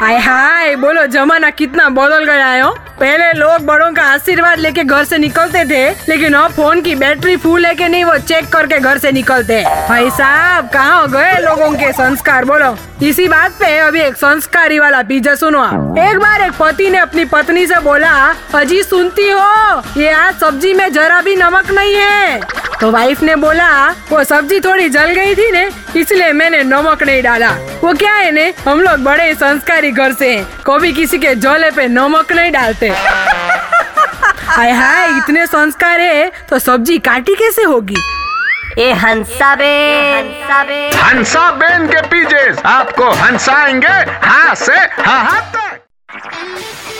हाय हाय, बोलो, जमाना कितना बदल गया है पहले लोग बड़ों का आशीर्वाद लेके घर से निकलते थे, लेकिन अब फ़ोन की बैटरी फुल है कि नहीं, वो चेक करके घर से निकलते भाई साहब, कहाँ गए लोगों के संस्कार, बोलो? इसी बात पे अभी एक संस्कारी वाला पीछे सुनो। एक बार एक पति ने अपनी पत्नी से बोला, अजी सुनती हो, ये आज सब्ज़ी में जरा भी नमक नहीं है। तो वाइफ ने बोला वो सब्ज़ी थोड़ी जल गई थी ने इसलिए मैंने नमक नहीं डाला। वो क्या है ने हम लोग बड़े संस्कारी घर से हैं कभी किसी के जोले पे नमक नहीं डालते। हाय हाय इतने संस्कार है तो सब्ज़ी काटी कैसे होगी? ए हंसा बे हंसा बे हंसा बेन के पीछे आपको हंसाएँगे हाँ से हाँ हाँ